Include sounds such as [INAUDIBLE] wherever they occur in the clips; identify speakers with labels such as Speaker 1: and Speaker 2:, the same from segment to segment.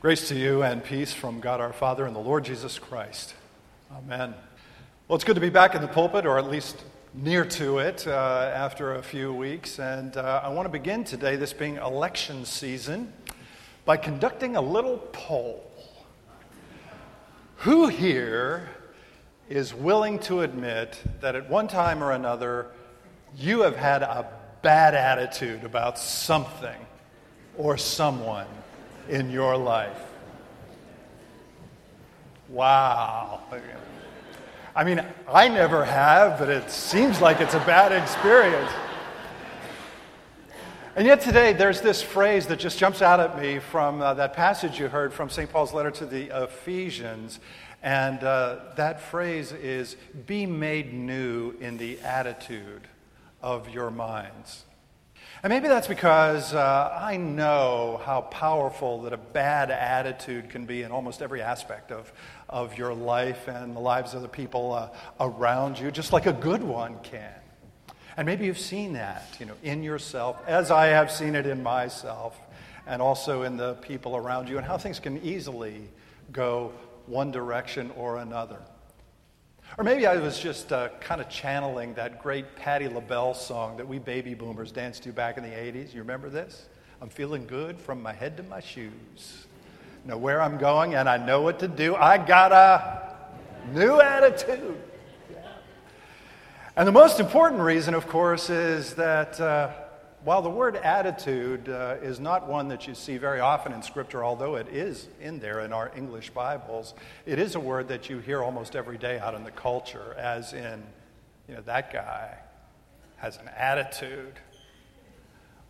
Speaker 1: Grace to you and peace from God our Father and the Lord Jesus Christ. Amen. Well, it's good to be back in the pulpit, or at least near to it, uh, after a few weeks. And uh, I want to begin today, this being election season, by conducting a little poll. Who here is willing to admit that at one time or another you have had a bad attitude about something or someone? In your life. Wow. I mean, I never have, but it seems like it's a bad experience. And yet today, there's this phrase that just jumps out at me from uh, that passage you heard from St. Paul's letter to the Ephesians. And uh, that phrase is be made new in the attitude of your minds. And maybe that's because uh, I know how powerful that a bad attitude can be in almost every aspect of, of your life and the lives of the people uh, around you, just like a good one can. And maybe you've seen that, you know, in yourself, as I have seen it in myself, and also in the people around you, and how things can easily go one direction or another. Or maybe I was just uh, kind of channeling that great Patti LaBelle song that we baby boomers danced to back in the 80s. You remember this? I'm feeling good from my head to my shoes. Know where I'm going and I know what to do. I got a new attitude. And the most important reason, of course, is that. Uh, while the word attitude uh, is not one that you see very often in Scripture, although it is in there in our English Bibles, it is a word that you hear almost every day out in the culture, as in, you know, that guy has an attitude,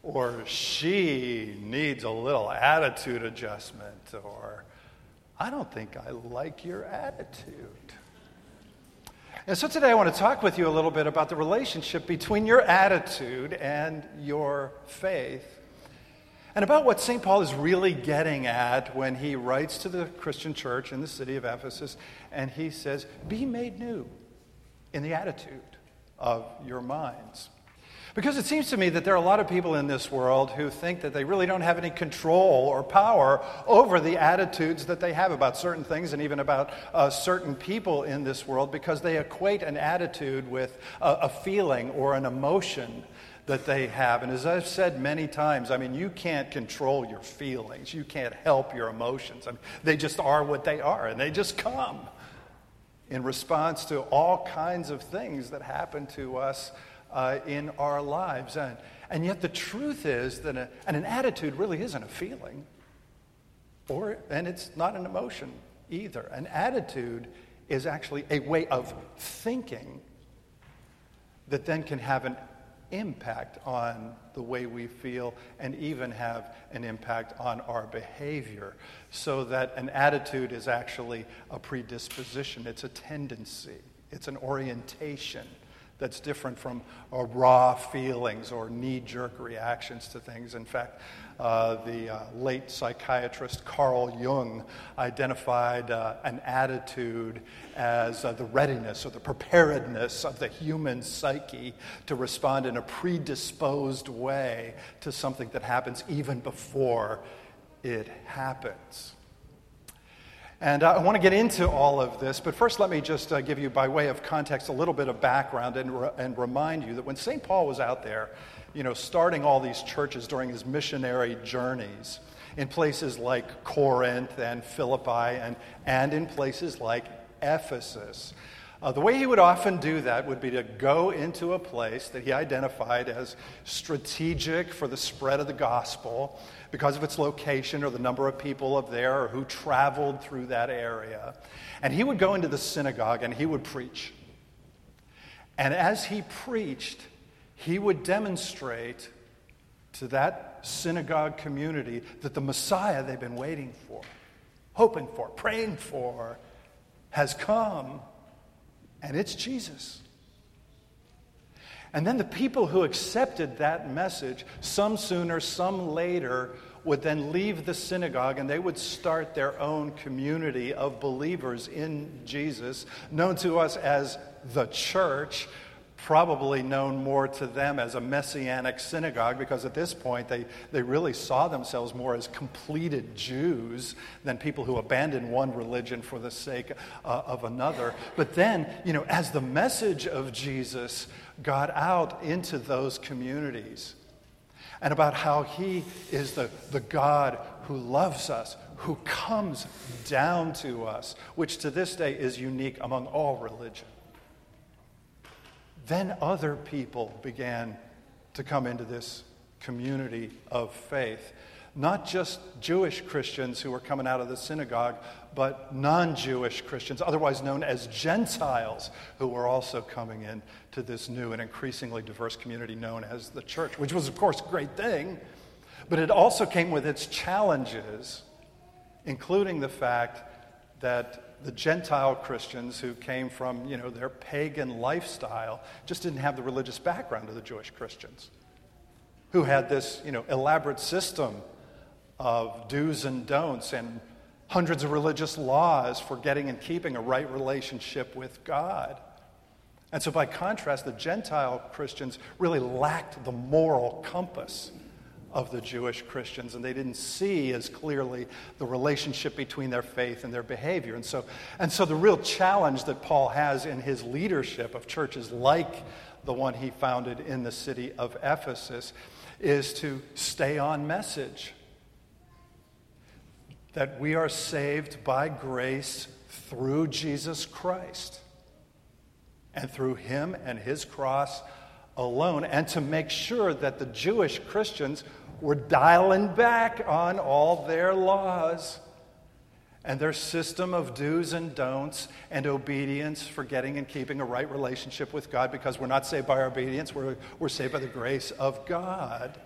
Speaker 1: or she needs a little attitude adjustment, or I don't think I like your attitude. And so today I want to talk with you a little bit about the relationship between your attitude and your faith. And about what St. Paul is really getting at when he writes to the Christian church in the city of Ephesus and he says, Be made new in the attitude of your minds. Because it seems to me that there are a lot of people in this world who think that they really don't have any control or power over the attitudes that they have about certain things and even about uh, certain people in this world because they equate an attitude with a, a feeling or an emotion that they have. And as I've said many times, I mean, you can't control your feelings, you can't help your emotions. I mean, they just are what they are, and they just come in response to all kinds of things that happen to us uh, in our lives. And, and yet, the truth is that a, and an attitude really isn't a feeling, or, and it's not an emotion either. An attitude is actually a way of thinking that then can have an impact on the way we feel and even have an impact on our behavior. So that an attitude is actually a predisposition, it's a tendency, it's an orientation that's different from uh, raw feelings or knee jerk reactions to things. In fact, uh, the uh, late psychiatrist Carl Jung identified uh, an attitude as uh, the readiness or the preparedness of the human psyche to respond in a predisposed way to something that happens even before it happens. And uh, I want to get into all of this, but first let me just uh, give you, by way of context, a little bit of background and, re- and remind you that when St. Paul was out there, you know, starting all these churches during his missionary journeys in places like Corinth and Philippi and, and in places like Ephesus, uh, the way he would often do that would be to go into a place that he identified as strategic for the spread of the gospel because of its location or the number of people of there or who traveled through that area. And he would go into the synagogue and he would preach. And as he preached, he would demonstrate to that synagogue community that the Messiah they've been waiting for, hoping for, praying for, has come, and it's Jesus. And then the people who accepted that message, some sooner, some later, would then leave the synagogue and they would start their own community of believers in Jesus, known to us as the church, probably known more to them as a messianic synagogue because at this point they, they really saw themselves more as completed Jews than people who abandon one religion for the sake uh, of another. But then, you know, as the message of Jesus got out into those communities, and about how he is the, the God who loves us, who comes down to us, which to this day is unique among all religions. Then other people began to come into this community of faith. Not just Jewish Christians who were coming out of the synagogue, but non Jewish Christians, otherwise known as Gentiles, who were also coming in to this new and increasingly diverse community known as the church, which was, of course, a great thing. But it also came with its challenges, including the fact that the Gentile Christians who came from, you know, their pagan lifestyle just didn't have the religious background of the Jewish Christians, who had this, you know, elaborate system of do's and don'ts and hundreds of religious laws for getting and keeping a right relationship with God. And so, by contrast, the Gentile Christians really lacked the moral compass of the Jewish Christians, and they didn't see as clearly the relationship between their faith and their behavior. And so, and so the real challenge that Paul has in his leadership of churches like the one he founded in the city of Ephesus is to stay on message. That we are saved by grace through Jesus Christ and through him and his cross alone, and to make sure that the Jewish Christians were dialing back on all their laws and their system of do's and don'ts and obedience for getting and keeping a right relationship with God because we're not saved by our obedience, we're, we're saved by the grace of God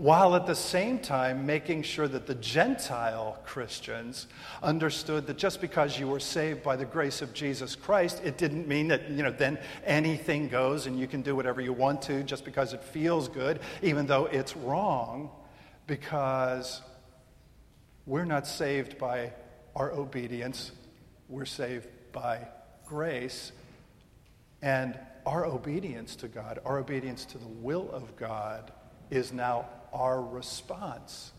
Speaker 1: while at the same time making sure that the Gentile Christians understood that just because you were saved by the grace of Jesus Christ, it didn't mean that, you know, then anything goes and you can do whatever you want to just because it feels good, even though it's wrong, because we're not saved by our obedience, we're saved by grace. And our obedience to God, our obedience to the will of God, is now our response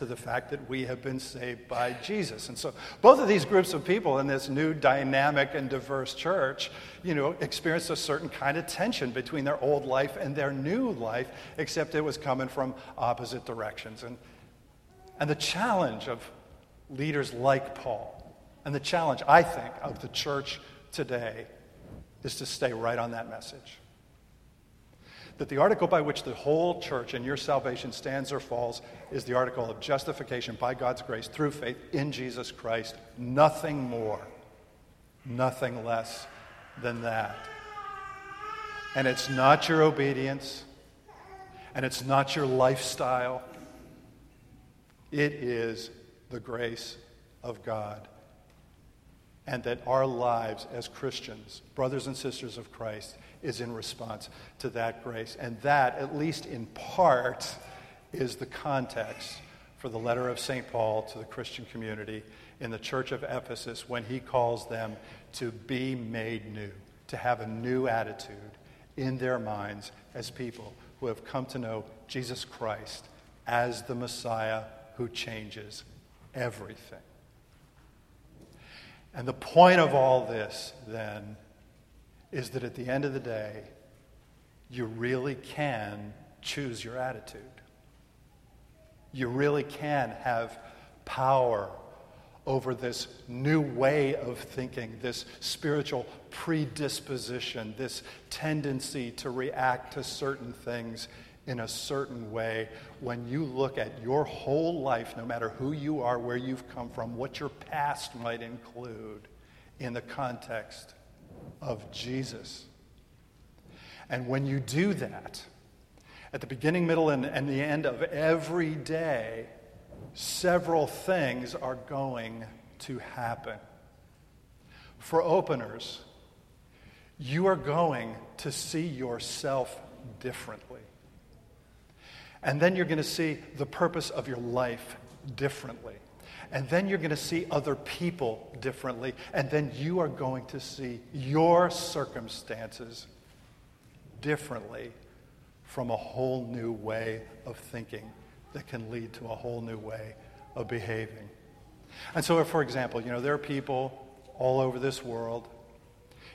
Speaker 1: to the fact that we have been saved by Jesus. And so both of these groups of people in this new dynamic and diverse church, you know, experienced a certain kind of tension between their old life and their new life, except it was coming from opposite directions. And, and the challenge of leaders like Paul, and the challenge, I think, of the church today is to stay right on that message that the article by which the whole church and your salvation stands or falls is the article of justification by God's grace through faith in Jesus Christ. Nothing more, nothing less than that. And it's not your obedience, and it's not your lifestyle. It is the grace of God. And that our lives as Christians, brothers and sisters of Christ, is in response to that grace. And that, at least in part, is the context for the letter of St. Paul to the Christian community in the church of Ephesus when he calls them to be made new, to have a new attitude in their minds as people who have come to know Jesus Christ as the Messiah who changes everything. And the point of all this, then, is that at the end of the day, you really can choose your attitude. You really can have power over this new way of thinking, this spiritual predisposition, this tendency to react to certain things in a certain way when you look at your whole life, no matter who you are, where you've come from, what your past might include, in the context of Jesus. And when you do that, at the beginning, middle, and, and the end of every day, several things are going to happen. For openers, you are going to see yourself differently. And then you're going to see the purpose of your life differently. And then you're going to see other people differently. And then you are going to see your circumstances differently from a whole new way of thinking that can lead to a whole new way of behaving. And so, for example, you know, there are people all over this world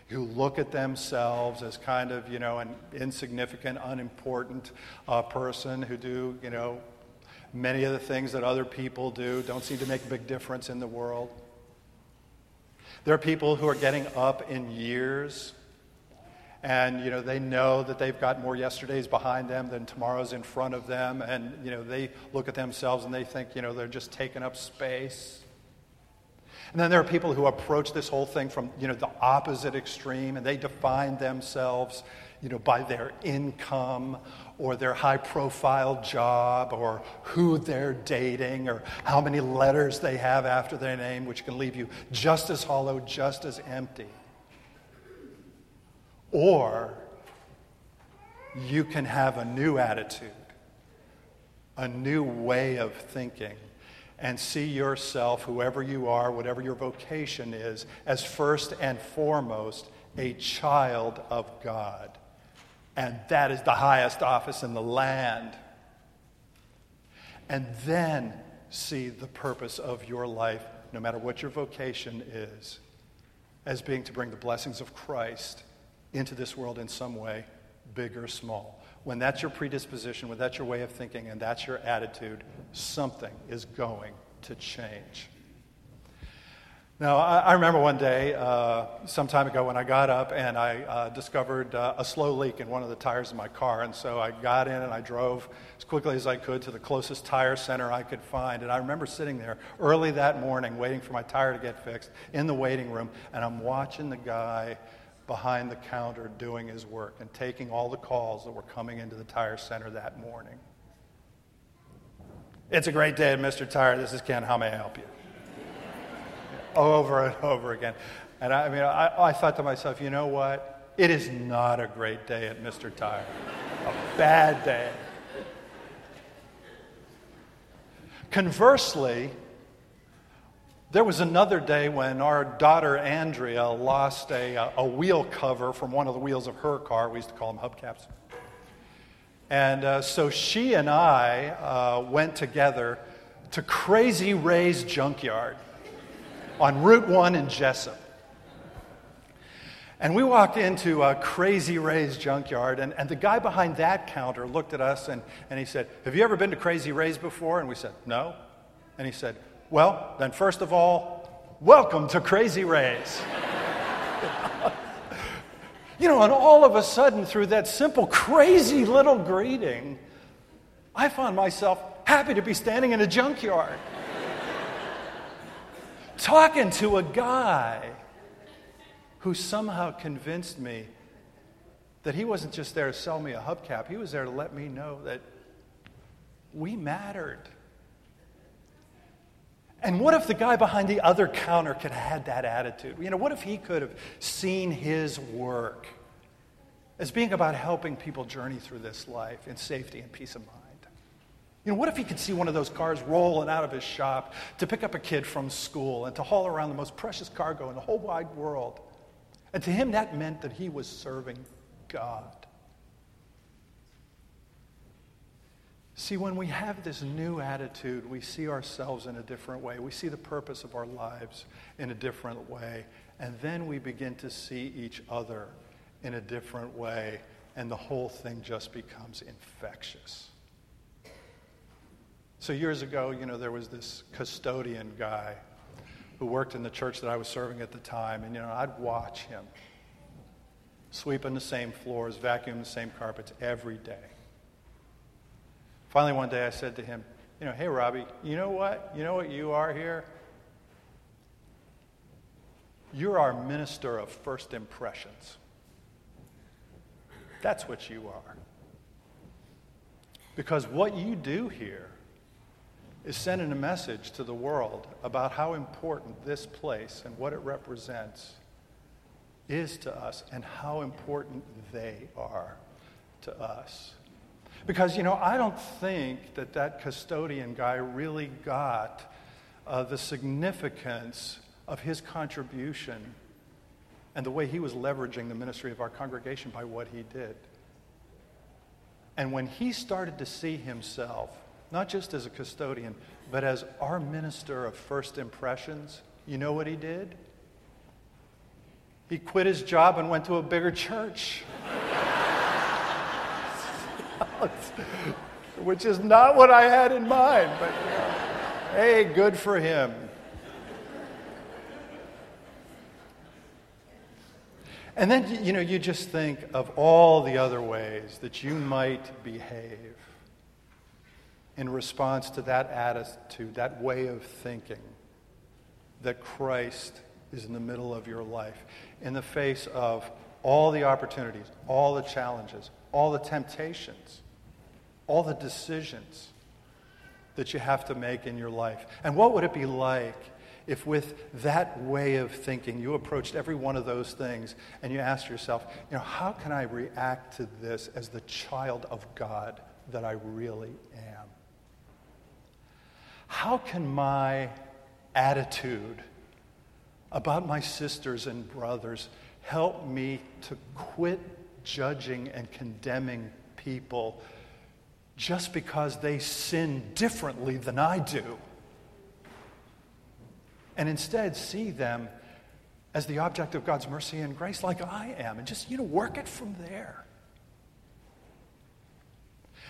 Speaker 1: who look at themselves as kind of, you know, an insignificant, unimportant uh, person who do, you know, many of the things that other people do, don't seem to make a big difference in the world. There are people who are getting up in years and you know they know that they've got more yesterdays behind them than tomorrow's in front of them and you know they look at themselves and they think you know they're just taking up space and then there are people who approach this whole thing from you know the opposite extreme and they define themselves you know by their income or their high profile job or who they're dating or how many letters they have after their name which can leave you just as hollow just as empty. Or you can have a new attitude, a new way of thinking, and see yourself, whoever you are, whatever your vocation is, as first and foremost a child of God. And that is the highest office in the land. And then see the purpose of your life, no matter what your vocation is, as being to bring the blessings of Christ into this world in some way, big or small. When that's your predisposition, when that's your way of thinking, and that's your attitude, something is going to change. Now, I, I remember one day, uh, some time ago, when I got up and I uh, discovered uh, a slow leak in one of the tires of my car. And so I got in and I drove as quickly as I could to the closest tire center I could find. And I remember sitting there early that morning waiting for my tire to get fixed in the waiting room. And I'm watching the guy behind the counter doing his work and taking all the calls that were coming into the tire center that morning. It's a great day at Mr. Tire. This is Ken. How may I help you? [LAUGHS] Oh, over and over again. And I, I mean, I, I thought to myself, you know what? It is not a great day at Mr. Tire. a bad day. Conversely, there was another day when our daughter Andrea lost a, a wheel cover from one of the wheels of her car. We used to call them hubcaps. And uh, so she and I uh, went together to Crazy Ray's Junkyard on Route 1 in Jessup. And we walked into uh, Crazy Ray's junkyard, and, and the guy behind that counter looked at us and, and he said, Have you ever been to Crazy Ray's before? And we said, No. And he said, well, then, first of all, welcome to Crazy Ray's. [LAUGHS] you know, and all of a sudden, through that simple, crazy little greeting, I found myself happy to be standing in a junkyard [LAUGHS] talking to a guy who somehow convinced me that he wasn't just there to sell me a hubcap, he was there to let me know that we mattered. And what if the guy behind the other counter could have had that attitude? You know, what if he could have seen his work as being about helping people journey through this life in safety and peace of mind? You know, what if he could see one of those cars rolling out of his shop to pick up a kid from school and to haul around the most precious cargo in the whole wide world? And to him, that meant that he was serving God. See, when we have this new attitude, we see ourselves in a different way. We see the purpose of our lives in a different way. And then we begin to see each other in a different way. And the whole thing just becomes infectious. So, years ago, you know, there was this custodian guy who worked in the church that I was serving at the time. And, you know, I'd watch him sweeping the same floors, vacuuming the same carpets every day. Finally, one day I said to him, You know, hey, Robbie, you know what? You know what you are here? You're our minister of first impressions. That's what you are. Because what you do here is sending a message to the world about how important this place and what it represents is to us and how important they are to us. Because, you know, I don't think that that custodian guy really got uh, the significance of his contribution and the way he was leveraging the ministry of our congregation by what he did. And when he started to see himself, not just as a custodian, but as our minister of first impressions, you know what he did? He quit his job and went to a bigger church. [LAUGHS] Which is not what I had in mind, but hey, good for him. And then, you know, you just think of all the other ways that you might behave in response to that attitude, that way of thinking that Christ is in the middle of your life, in the face of all the opportunities, all the challenges, all the temptations, all the decisions that you have to make in your life. And what would it be like if, with that way of thinking, you approached every one of those things and you asked yourself, you know, how can I react to this as the child of God that I really am? How can my attitude about my sisters and brothers help me to quit judging and condemning people just because they sin differently than I do? and instead see them as the object of God's mercy and grace, like I am, and just, you know, work it from there.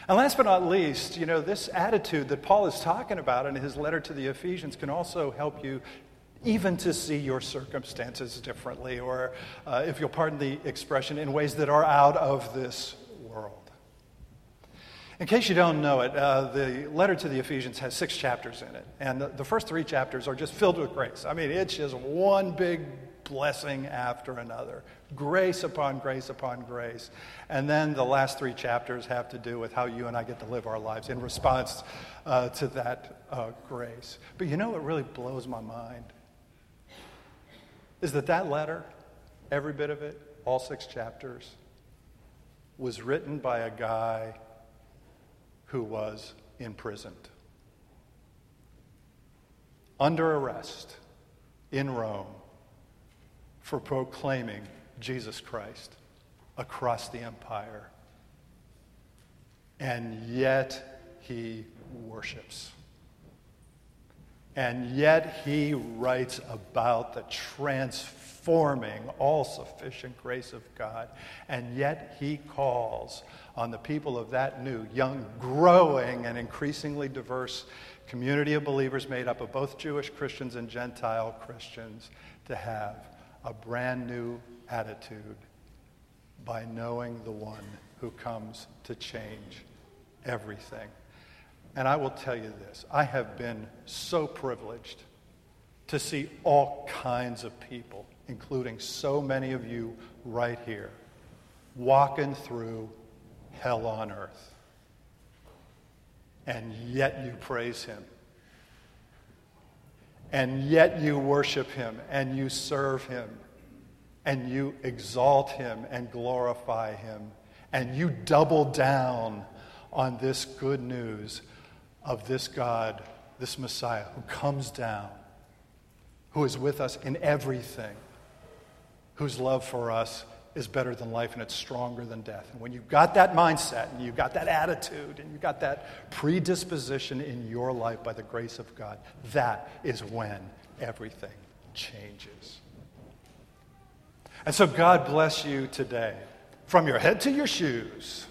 Speaker 1: And last but not least, you know, this attitude that Paul is talking about in his letter to the Ephesians can also help you even to see your circumstances differently, or uh, if you'll pardon the expression, in ways that are out of this world. In case you don't know it, uh, the letter to the Ephesians has six chapters in it. And the, the, first three chapters are just filled with grace. I mean, it's just one big blessing after another grace upon grace upon grace. And then the last three chapters have to do with how you and I get to live our lives in response uh, to that uh, grace. But you know what really blows my mind? Is that that letter, every bit of it, all six chapters, was written by a guy who was imprisoned. Under arrest in Rome for proclaiming Jesus Christ across the empire. And yet he worships. And yet he writes about the transforming, all sufficient grace of God. And yet he calls on the people of that new, young, growing, and increasingly diverse community of believers made up of both Jewish Christians and Gentile Christians to have a brand new attitude by knowing the one who comes to change everything. And I will tell you this I have been so privileged to see all kinds of people, including so many of you right here, walking through hell on earth. And yet you praise him. And yet you worship him and you serve him and you exalt him and glorify him and you double down on this good news of this God, this Messiah who comes down, who is with us in everything, whose love for us is better than life and it's stronger than death. And when you've got that mindset and you've got that attitude and you've got that predisposition in your life by the grace of God, that is when everything changes. And so God bless you today from your head to your shoes.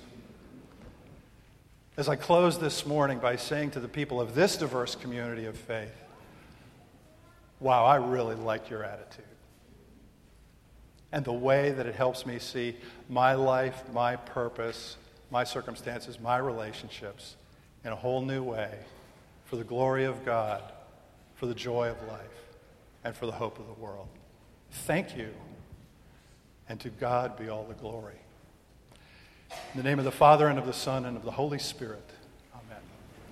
Speaker 1: As I close this morning by saying to the people of this diverse community of faith, wow, I really like your attitude and the way that it helps me see my life, my purpose, my circumstances, my relationships in a whole new way for the glory of God, for the joy of life, and for the hope of the world. Thank you, and to God be all the glory. In the name of the Father, and of the Son, and of the Holy Spirit.